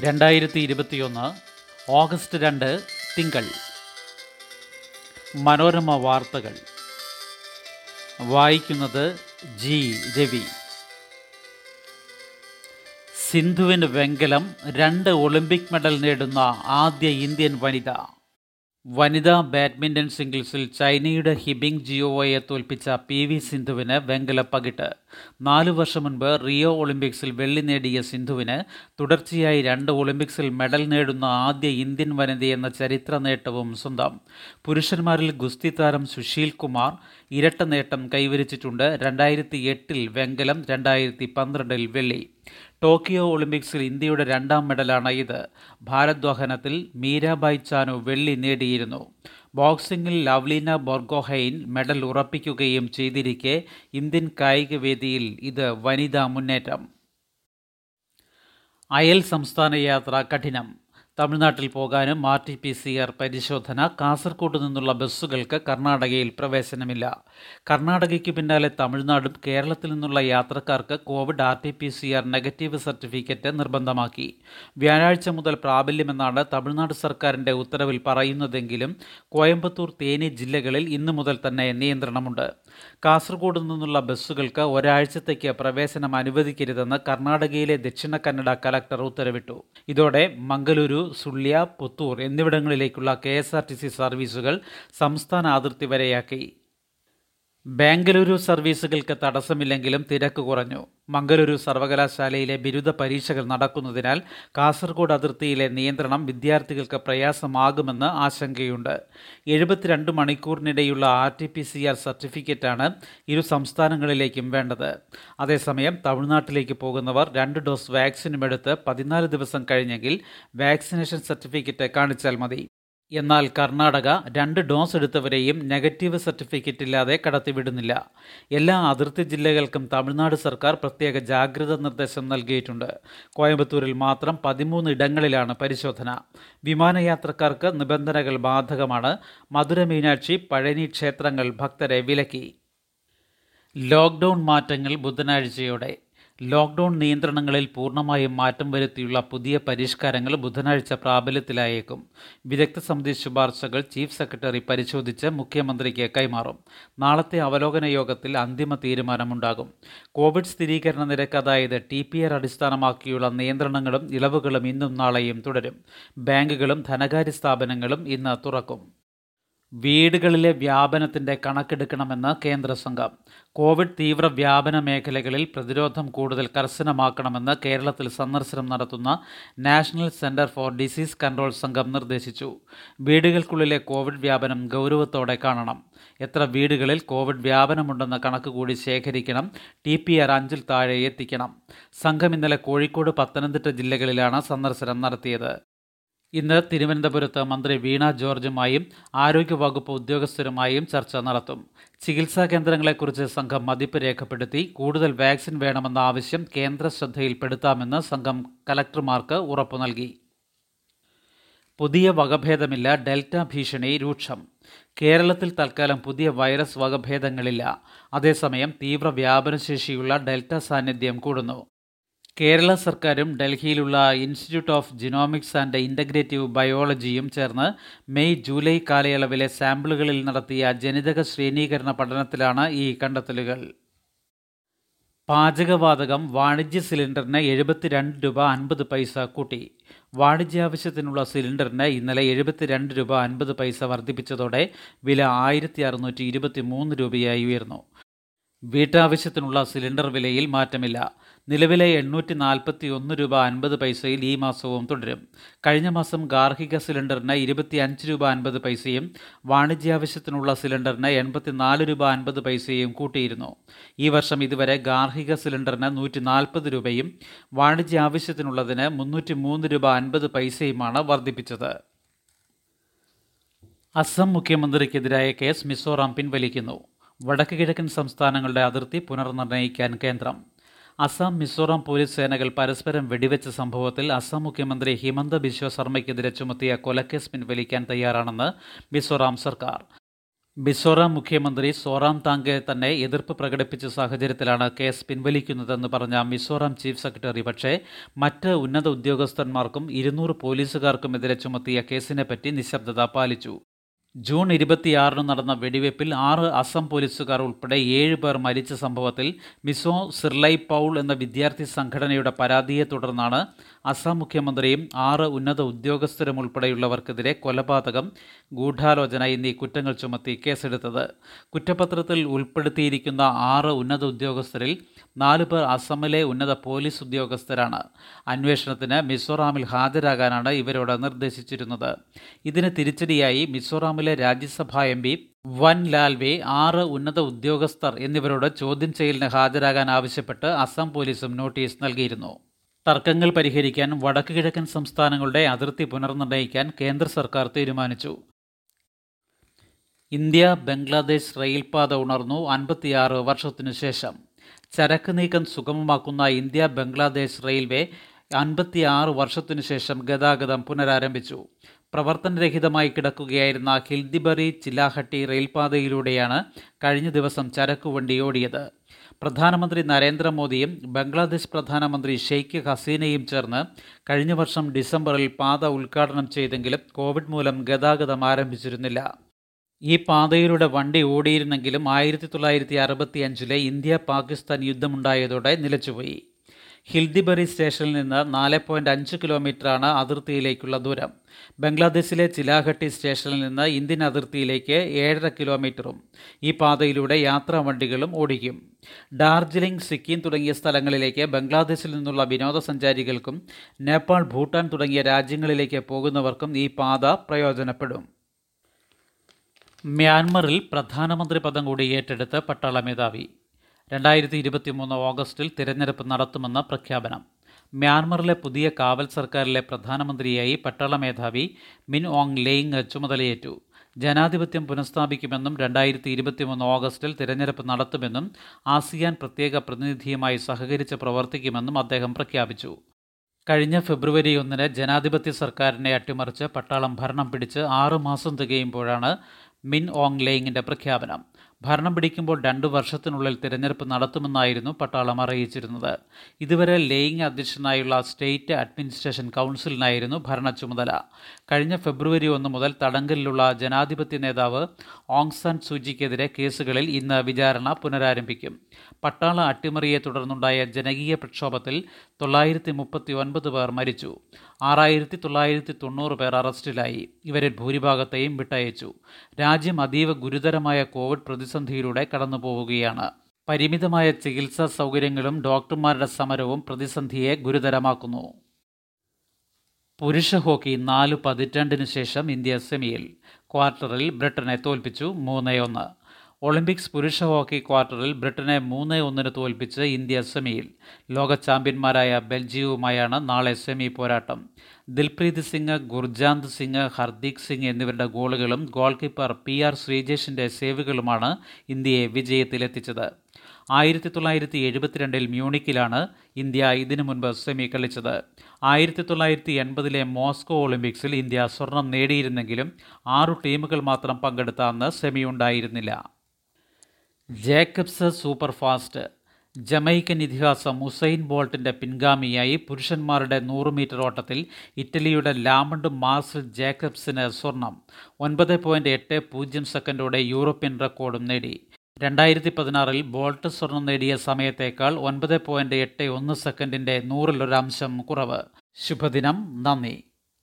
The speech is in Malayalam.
രണ്ടായിരത്തി ഇരുപത്തിയൊന്ന് ഓഗസ്റ്റ് രണ്ട് തിങ്കൾ. മനോരമ വാർത്തകൾ. വായിക്കുന്നത് ജി. രവി. സിന്ധുവിന് വെങ്കലം രണ്ട് ഒളിമ്പിക് മെഡൽ നേടുന്ന ആദ്യ ഇന്ത്യൻ വനിത. വനിതാ ബാഡ്മിന്റൺ സിംഗിൾസിൽ ചൈനയുടെ ഹിബിങ് ജിയോവയെ തോൽപ്പിച്ച പി വി സിന്ധുവിന് വെങ്കല പകിട്ട്. നാലു വർഷം മുൻപ് റിയോ ഒളിമ്പിക്സിൽ വെള്ളി നേടിയ സിന്ധുവിന് തുടർച്ചയായി രണ്ട് ഒളിമ്പിക്സിൽ മെഡൽ നേടുന്ന ആദ്യ ഇന്ത്യൻ വനിതയെന്ന ചരിത്ര നേട്ടവും സ്വന്തം. പുരുഷന്മാരിൽ ഗുസ്തി താരം സുശീൽ കുമാർ ഇരട്ട നേട്ടം കൈവരിച്ചിട്ടുണ്ട്. രണ്ടായിരത്തി എട്ടിൽ വെങ്കലം രണ്ടായിരത്തി പന്ത്രണ്ടിൽ വെള്ളി. ടോക്കിയോ ഒളിമ്പിക്സിൽ ഇന്ത്യയുടെ രണ്ടാം മെഡലാണ് ഇത്. ഭാരദ്വാഹനത്തിൽ മീരാബായ് ചാനു വെള്ളി നേടിയിരുന്നു. ബോക്സിംഗിൽ ലവ്ലീന ബോർഗോഹൈൻ മെഡൽ ഉറപ്പിക്കുകയും ചെയ്തിരിക്കെ ഇന്ത്യൻ കായികവേദിയിൽ ഇത് വനിതാ മുന്നേറ്റം. അയൽ സംസ്ഥാന യാത്ര കഠിനം. തമിഴ്നാട്ടിൽ പോകാനും R T P C R പരിശോധന. കാസർകോട്ട് നിന്നുള്ള ബസ്സുകൾക്ക് കർണാടകയിൽ പ്രവേശനമില്ല. കർണാടകയ്ക്ക് പിന്നാലെ തമിഴ്നാടും കേരളത്തിൽ നിന്നുള്ള യാത്രക്കാർക്ക് Covid R T P C R negative certificate നിർബന്ധമാക്കി. വ്യാഴാഴ്ച മുതൽ പ്രാബല്യമെന്നാണ് തമിഴ്നാട് സർക്കാരിന്റെ ഉത്തരവിൽ പറയുന്നതെങ്കിലും കോയമ്പത്തൂർ തേനി ജില്ലകളിൽ ഇന്നു മുതൽ തന്നെ നിയന്ത്രണമുണ്ട്. കാസർഗോഡ് നിന്നുള്ള ബസ്സുകൾക്ക് ഒരാഴ്ചത്തേക്ക് പ്രവേശനം അനുവദിക്കരുതെന്ന് കർണാടകയിലെ ദക്ഷിണ കന്നഡ കലക്ടർ ഉത്തരവിട്ടു. ഇതോടെ Mangaluru Sullia Puttur എന്നിവിടങ്ങളിലേക്കുള്ള K S R T C സർവീസുകൾ സംസ്ഥാന അതിർത്തി വരെയാക്കി. ബാംഗ്ലൂരു സർവീസുകൾക്ക് തടസ്സമില്ലെങ്കിലും തിരക്ക് കുറഞ്ഞു. മംഗലൂരു സർവകലാശാലയിലെ ബിരുദ പരീക്ഷകൾ നടക്കുന്നതിനാൽ കാസർഗോഡ് അതിർത്തിയിലെ നിയന്ത്രണം വിദ്യാർത്ഥികൾക്ക് പ്രയാസമാകുമെന്ന് ആശങ്കയുണ്ട്. എഴുപത്തിരണ്ട് മണിക്കൂറിനിടെയുള്ള R T P C R സർട്ടിഫിക്കറ്റാണ് ഇരു സംസ്ഥാനങ്ങളിലേക്കും വേണ്ടത്. അതേസമയം തമിഴ്നാട്ടിലേക്ക് പോകുന്നവർ രണ്ട് ഡോസ് വാക്സിനും എടുത്ത് പതിനാല് ദിവസം കഴിഞ്ഞെങ്കിൽ വാക്സിനേഷൻ സർട്ടിഫിക്കറ്റ് കാണിച്ചാൽ മതി. എന്നാൽ കർണാടക രണ്ട് ഡോസ് എടുത്തവരെയും നെഗറ്റീവ് സർട്ടിഫിക്കറ്റ് ഇല്ലാതെ കടത്തിവിടുന്നില്ല. എല്ലാ അതിർത്തി ജില്ലകൾക്കും തമിഴ്നാട് സർക്കാർ പ്രത്യേക ജാഗ്രത നിർദ്ദേശം നൽകിയിട്ടുണ്ട്. കോയമ്പത്തൂരിൽ മാത്രം പതിമൂന്ന് ഇടങ്ങളിലാണ് പരിശോധന. വിമാനയാത്രക്കാർക്ക് നിബന്ധനകൾ ബാധകമാണ്. മധുര മീനാക്ഷി പഴനി ക്ഷേത്രങ്ങൾ ഭക്തരെ വിലക്കി. ലോക്ക്ഡൗൺ മാറ്റങ്ങൾ ബുധനാഴ്ചയോടെ. ലോക്ക്ഡൌൺ നിയന്ത്രണങ്ങളിൽ പൂർണമായും മാറ്റം വരുത്തിയുള്ള പുതിയ പരിഷ്കാരങ്ങൾ ബുധനാഴ്ച പ്രാബല്യത്തിലായേക്കും. വിദഗ്ധ സമിതി ശുപാർശകൾ ചീഫ് സെക്രട്ടറി പരിശോധിച്ച് മുഖ്യമന്ത്രിക്ക് കൈമാറും. നാളത്തെ അവലോകന യോഗത്തിൽ അന്തിമ തീരുമാനമുണ്ടാകും. കോവിഡ് സ്ഥിരീകരണ നിരക്ക് അതായത് ടി പി ആർ അടിസ്ഥാനമാക്കിയുള്ള നിയന്ത്രണങ്ങളും ഇളവുകളും ഇന്നും നാളെയും തുടരും. ബാങ്കുകളും ധനകാര്യ സ്ഥാപനങ്ങളും ഇന്ന് തുറക്കും. വീടുകളിലെ വ്യാപനത്തിന്റെ കണക്കെടുക്കണമെന്ന് കേന്ദ്ര സംഘം കോവിഡ് തീവ്ര വ്യാപന മേഖലകളിൽ പ്രതിരോധം കൂടുതൽ കർശനമാക്കണമെന്ന് കേരളത്തിൽ സന്ദർശനം നടത്തുന്ന national centre for disease control സംഘം നിർദ്ദേശിച്ചു. വീടുകൾക്കുള്ളിലെ കോവിഡ് വ്യാപനം ഗൗരവത്തോടെ കാണണം. എത്ര വീടുകളിൽ കോവിഡ് വ്യാപനമുണ്ടെന്ന കണക്ക് കൂടി ശേഖരിക്കണം. ടി പി ആർ അഞ്ചിൽ താഴെ എത്തിക്കണം. സംഘം ഇന്നലെ കോഴിക്കോട് പത്തനംതിട്ട ജില്ലകളിലാണ് സന്ദർശനം നടത്തിയത്. ഇന്ന് തിരുവനന്തപുരത്ത് മന്ത്രി വീണ ജോർജുമായും ആരോഗ്യവകുപ്പ് ഉദ്യോഗസ്ഥരുമായും ചർച്ച നടത്തും. ചികിത്സാ കേന്ദ്രങ്ങളെക്കുറിച്ച് സംഘം മതിപ്പ് രേഖപ്പെടുത്തി കൂടുതൽ വാക്സിൻ വേണമെന്ന ആവശ്യം കേന്ദ്ര ശ്രദ്ധയിൽപ്പെടുത്താമെന്ന് സംഘം കലക്ടർമാർക്ക് ഉറപ്പു നൽകി. പുതിയ വകഭേദമില്ല ഡെൽറ്റ ഭീഷണി രൂക്ഷം. കേരളത്തിൽ തൽക്കാലം പുതിയ വൈറസ് വകഭേദങ്ങളില്ല. അതേസമയം തീവ്ര വ്യാപനശേഷിയുള്ള ഡെൽറ്റ സാന്നിധ്യം കൂടുന്നു. കേരള സർക്കാരും ഡൽഹിയിലുള്ള institute of genomics and integrative ബയോളജിയും ചേർന്ന് മെയ് ജൂലൈ കാലയളവിലെ സാമ്പിളുകളിൽ നടത്തിയ ജനിതക ശ്രേണീകരണ പഠനത്തിലാണ് ഈ കണ്ടെത്തലുകൾ. പാചകവാതകം വാണിജ്യ സിലിണ്ടറിന് എഴുപത്തിരണ്ട് രൂപ അൻപത് പൈസ കൂട്ടി. വാണിജ്യാവശ്യത്തിനുള്ള സിലിണ്ടറിന് ഇന്നലെ എഴുപത്തിരണ്ട് രൂപ അൻപത് പൈസ വർദ്ധിപ്പിച്ചതോടെ വില ആയിരത്തി അറുന്നൂറ്റി ഇരുപത്തി മൂന്ന് രൂപയായി ഉയർന്നു. വീട്ടാവശ്യത്തിനുള്ള സിലിണ്ടർ വിലയിൽ മാറ്റമില്ല. നിലവിലെ എണ്ണൂറ്റി നാൽപ്പത്തി ഒന്ന് രൂപ അൻപത് പൈസയിൽ ഈ മാസവും തുടരും. കഴിഞ്ഞ മാസം ഗാർഹിക സിലിണ്ടറിന് ഇരുപത്തി അഞ്ച് രൂപ അൻപത് പൈസയും വാണിജ്യാവശ്യത്തിനുള്ള സിലിണ്ടറിന് എൺപത്തിനാല് രൂപ അൻപത് പൈസയും കൂട്ടിയിരുന്നു. ഈ വർഷം ഇതുവരെ ഗാർഹിക സിലിണ്ടറിന് നൂറ്റി നാൽപ്പത് രൂപയും വാണിജ്യാവശ്യത്തിനുള്ളതിന് മുന്നൂറ്റി മൂന്ന് രൂപ അൻപത് പൈസയുമാണ് വർദ്ധിപ്പിച്ചത്. അസം മുഖ്യമന്ത്രിക്കെതിരായ കേസ് മിസോറാം പിൻവലിക്കുന്നു. വടക്ക് കിഴക്കൻ സംസ്ഥാനങ്ങളുടെ അതിർത്തി പുനർനിർണയിക്കാൻ കേന്ദ്രം. അസം മിസോറാം പോലീസ് സേനകൾ പരസ്പരം വെടിവെച്ച സംഭവത്തിൽ അസം മുഖ്യമന്ത്രി ഹിമന്ത ബിശ്വ ശർമ്മയ്ക്കെതിരെ ചുമത്തിയ കൊലക്കേസ് പിൻവലിക്കാൻ തയ്യാറാണെന്ന് മിസോറാം സർക്കാർ. മിസോറാം മുഖ്യമന്ത്രി സോറാം താങ്കെ തന്നെ എതിർപ്പ് പ്രകടിപ്പിച്ച സാഹചര്യത്തിലാണ് കേസ് പിൻവലിക്കുന്നതെന്ന് പറഞ്ഞ മിസോറാം ചീഫ് സെക്രട്ടറി പക്ഷേ മറ്റ് ഉന്നത ഉദ്യോഗസ്ഥന്മാർക്കും ഇരുന്നൂറ് പോലീസുകാർക്കുമെതിരെ ചുമത്തിയ കേസിനെപ്പറ്റി നിശബ്ദത പാലിച്ചു. ജൂൺ ഇരുപത്തിയാറിന് നടന്ന വെടിവയ്പിൽ ആറ് അസം പോലീസുകാർ ഉൾപ്പെടെ ഏഴ് പേർ മരിച്ച സംഭവത്തിൽ മിസോ സിർലൈ പൗൾ എന്ന വിദ്യാർത്ഥി സംഘടനയുടെ പരാതിയെ തുടർന്നാണ് അസം മുഖ്യമന്ത്രിയും ആറ് ഉന്നത ഉദ്യോഗസ്ഥരും ഉൾപ്പെടെയുള്ളവർക്കെതിരെ കൊലപാതകം ഗൂഢാലോചന എന്നീ കുറ്റങ്ങൾ ചുമത്തി കേസെടുത്തത്. കുറ്റപത്രത്തിൽ ഉൾപ്പെടുത്തിയിരിക്കുന്ന ആറ് ഉന്നത ഉദ്യോഗസ്ഥരിൽ നാല് പേർ അസമിലെ ഉന്നത പോലീസ് ഉദ്യോഗസ്ഥരാണ്. അന്വേഷണത്തിന് മിസോറാമിൽ ഹാജരാകാനാണ് ഇവരോട് നിർദ്ദേശിച്ചിരുന്നത്. ഇതിന് തിരിച്ചടിയായി മിസോറാമിലെ രാജ്യസഭാ എം പി വൻ ലാൽവെ ആറ് ഉന്നത ഉദ്യോഗസ്ഥർ എന്നിവരോട് ചോദ്യം ചെയ്യലിന് ഹാജരാകാൻ ആവശ്യപ്പെട്ട് അസം പോലീസും നോട്ടീസ് നൽകിയിരുന്നു. തർക്കങ്ങൾ പരിഹരിക്കാൻ വടക്കു കിഴക്കൻ സംസ്ഥാനങ്ങളുടെ അതിർത്തി പുനർനിർണയിക്കാൻ കേന്ദ്ര സർക്കാർ തീരുമാനിച്ചു. ഇന്ത്യ ബംഗ്ലാദേശ് റെയിൽപാത ഉണർന്നു അൻപത്തിയാറ് വർഷത്തിനു ശേഷം. ചരക്ക് നീക്കം സുഗമമാക്കുന്ന ഇന്ത്യ ബംഗ്ലാദേശ് റെയിൽവേ അൻപത്തിയാറ് വർഷത്തിനു ശേഷം ഗതാഗതം പുനരാരംഭിച്ചു. പ്രവർത്തനരഹിതമായി കിടക്കുകയായിരുന്ന ഹിൽദിബറി ചില്ലാഹട്ടി റെയിൽപാതയിലൂടെയാണ് കഴിഞ്ഞ ദിവസം ചരക്കുവണ്ടി ഓടിയത്. പ്രധാനമന്ത്രി നരേന്ദ്രമോദിയും ബംഗ്ലാദേശ് പ്രധാനമന്ത്രി ഷെയ്ഖ് ഹസീനയും ചേർന്ന് കഴിഞ്ഞ വർഷം ഡിസംബറിൽ പാത ഉദ്ഘാടനം ചെയ്തെങ്കിലും കോവിഡ് മൂലം ഗതാഗതം ആരംഭിച്ചിരുന്നില്ല. ഈ പാതയിലൂടെ വണ്ടി ഓടിയിരുന്നെങ്കിലും ആയിരത്തി തൊള്ളായിരത്തി അറുപത്തി അഞ്ചിലെ ഇന്ത്യ പാകിസ്ഥാൻ യുദ്ധമുണ്ടായതോടെ നിലച്ചുപോയി. ഹിൽദിബറി സ്റ്റേഷനിൽ നിന്ന് നാല് പോയിന്റ് അഞ്ച് കിലോമീറ്ററാണ് അതിർത്തിയിലേക്കുള്ള ദൂരം. ബംഗ്ലാദേശിലെ ചിലാഘട്ടി സ്റ്റേഷനിൽ നിന്ന് ഇന്ത്യൻ അതിർത്തിയിലേക്ക് ഏഴര കിലോമീറ്ററും ഈ പാതയിലൂടെ യാത്രാ വണ്ടികളും ഓടിക്കും. ഡാർജിലിംഗ് സിക്കിം തുടങ്ങിയ സ്ഥലങ്ങളിലേക്ക് ബംഗ്ലാദേശിൽ നിന്നുള്ള വിനോദസഞ്ചാരികൾക്കും നേപ്പാൾ ഭൂട്ടാൻ തുടങ്ങിയ രാജ്യങ്ങളിലേക്ക് പോകുന്നവർക്കും ഈ പാത പ്രയോജനപ്പെടും. മ്യാൻമറിൽ പ്രധാനമന്ത്രി പദം കൂടി ഏറ്റെടുത്ത് പട്ടാള മേധാവി. രണ്ടായിരത്തി ഇരുപത്തി മൂന്ന് ഓഗസ്റ്റിൽ തിരഞ്ഞെടുപ്പ് നടത്തുമെന്ന പ്രഖ്യാപനം. മ്യാൻമറിലെ പുതിയ കാവൽ സർക്കാരിലെ പ്രധാനമന്ത്രിയായി പട്ടാള മേധാവി മിൻ ഓങ് ലെയിങ് ചുമതലയേറ്റു. ജനാധിപത്യം പുനഃസ്ഥാപിക്കുമെന്നും രണ്ടായിരത്തി ഇരുപത്തിമൂന്ന് ഓഗസ്റ്റിൽ തിരഞ്ഞെടുപ്പ് നടത്തുമെന്നും ആസിയാൻ പ്രത്യേക പ്രതിനിധിയുമായി സഹകരിച്ച് പ്രവർത്തിക്കുമെന്നും അദ്ദേഹം പ്രഖ്യാപിച്ചു. കഴിഞ്ഞ ഫെബ്രുവരി ഒന്നിന് ജനാധിപത്യ സർക്കാരിനെ അട്ടിമറിച്ച് പട്ടാളം ഭരണം പിടിച്ച് ആറുമാസം തികയുമ്പോഴാണ് മിൻ ഓങ് ലേങ്ങിന്റെ പ്രഖ്യാപനം. ഭരണം പിടിക്കുമ്പോൾ രണ്ടു വർഷത്തിനുള്ളിൽ തിരഞ്ഞെടുപ്പ് നടത്തുമെന്നായിരുന്നു പട്ടാളം അറിയിച്ചിരുന്നത്. ഇതുവരെ ലേയിങ് അധ്യക്ഷനായുള്ള സ്റ്റേറ്റ് അഡ്മിനിസ്ട്രേഷൻ കൗൺസിലിനായിരുന്നു ഭരണ ചുമതല. കഴിഞ്ഞ ഫെബ്രുവരി ഒന്ന് മുതൽ തടങ്കലിലുള്ള ജനാധിപത്യ നേതാവ് ഓങ് സാൻ സൂചിക്കെതിരെ കേസുകളിൽ ഇന്ന് വിചാരണ പുനരാരംഭിക്കും. പട്ടാള അട്ടിമറിയെ തുടർന്നുണ്ടായ ജനകീയ പ്രക്ഷോഭത്തിൽ തൊള്ളായിരത്തി പേർ മരിച്ചു. ആറായിരത്തി തൊള്ളായിരത്തി തൊണ്ണൂറ് പേർ അറസ്റ്റിലായി. ഇവരിൽ ഭൂരിഭാഗത്തെയും വിട്ടയച്ചു. രാജ്യം അതീവ ഗുരുതരമായ കോവിഡ് പ്രതിസന്ധിയിലൂടെ കടന്നു പോവുകയാണ് പരിമിതമായ ചികിത്സാ സൗകര്യങ്ങളും ഡോക്ടർമാരുടെ സമരവും പ്രതിസന്ധിയെ ഗുരുതരമാക്കുന്നു. പുരുഷ ഹോക്കി നാല് പതിറ്റാണ്ടിനു ശേഷം ഇന്ത്യ സെമിയിൽ ക്വാർട്ടറിൽ ബ്രിട്ടനെ തോൽപ്പിച്ചു മൂന്ന് ഒന്ന്. ഒളിമ്പിക്സ് പുരുഷ ഹോക്കി ക്വാർട്ടറിൽ ബ്രിട്ടനെ മൂന്ന് ഒന്നിന് തോൽപ്പിച്ച് ഇന്ത്യ സെമിയിൽ. ലോക ചാമ്പ്യന്മാരായ ബെൽജിയവുമായാണ് നാളെ സെമി പോരാട്ടം. ദിൽപ്രീത് സിംഗ് ഗുർജാന്ത് സിംഗ് ഹർദീക് സിംഗ് എന്നിവരുടെ ഗോളുകളും ഗോൾ കീപ്പർ പി ആർ ശ്രീജേഷിന്റെ സേവുകളുമാണ് ഇന്ത്യയെ വിജയത്തിലെത്തിച്ചത്. ആയിരത്തി തൊള്ളായിരത്തി എഴുപത്തിരണ്ടിൽ മ്യൂണിക്കിലാണ് ഇന്ത്യ ഇതിനു മുൻപ് സെമി കളിച്ചത്. ആയിരത്തി തൊള്ളായിരത്തി എൺപതിലെ മോസ്കോ ഒളിമ്പിക്സിൽ ഇന്ത്യ സ്വർണം നേടിയിരുന്നെങ്കിലും ആറു ടീമുകൾ മാത്രം പങ്കെടുത്ത അന്ന് സെമി ഉണ്ടായിരുന്നില്ല ജേക്കബ്സ് സൂപ്പർ ഫാസ്റ്റ് ജമൈക്കൻ ഇതിഹാസം ഉസൈൻ ബോൾട്ടിന്റെ പിൻഗാമിയായി പുരുഷന്മാരുടെ നൂറ് മീറ്റർ ഓട്ടത്തിൽ ഇറ്റലിയുടെ ലാമണ്ട് മാർസൽ ജേക്കബ്സിന് സ്വർണം. ഒൻപത് പോയിന്റ് എട്ട് പൂജ്യം സെക്കൻഡോടെ യൂറോപ്യൻ റെക്കോർഡും നേടി. രണ്ടായിരത്തി പതിനാറിൽ ബോൾട്ട് സ്വർണം നേടിയ സമയത്തേക്കാൾ ഒൻപത് പോയിന്റ് എട്ട് ഒന്ന് സെക്കൻഡിന്റെ നൂറിലൊരംശം കുറവ്. ശുഭദിനം. നന്ദി.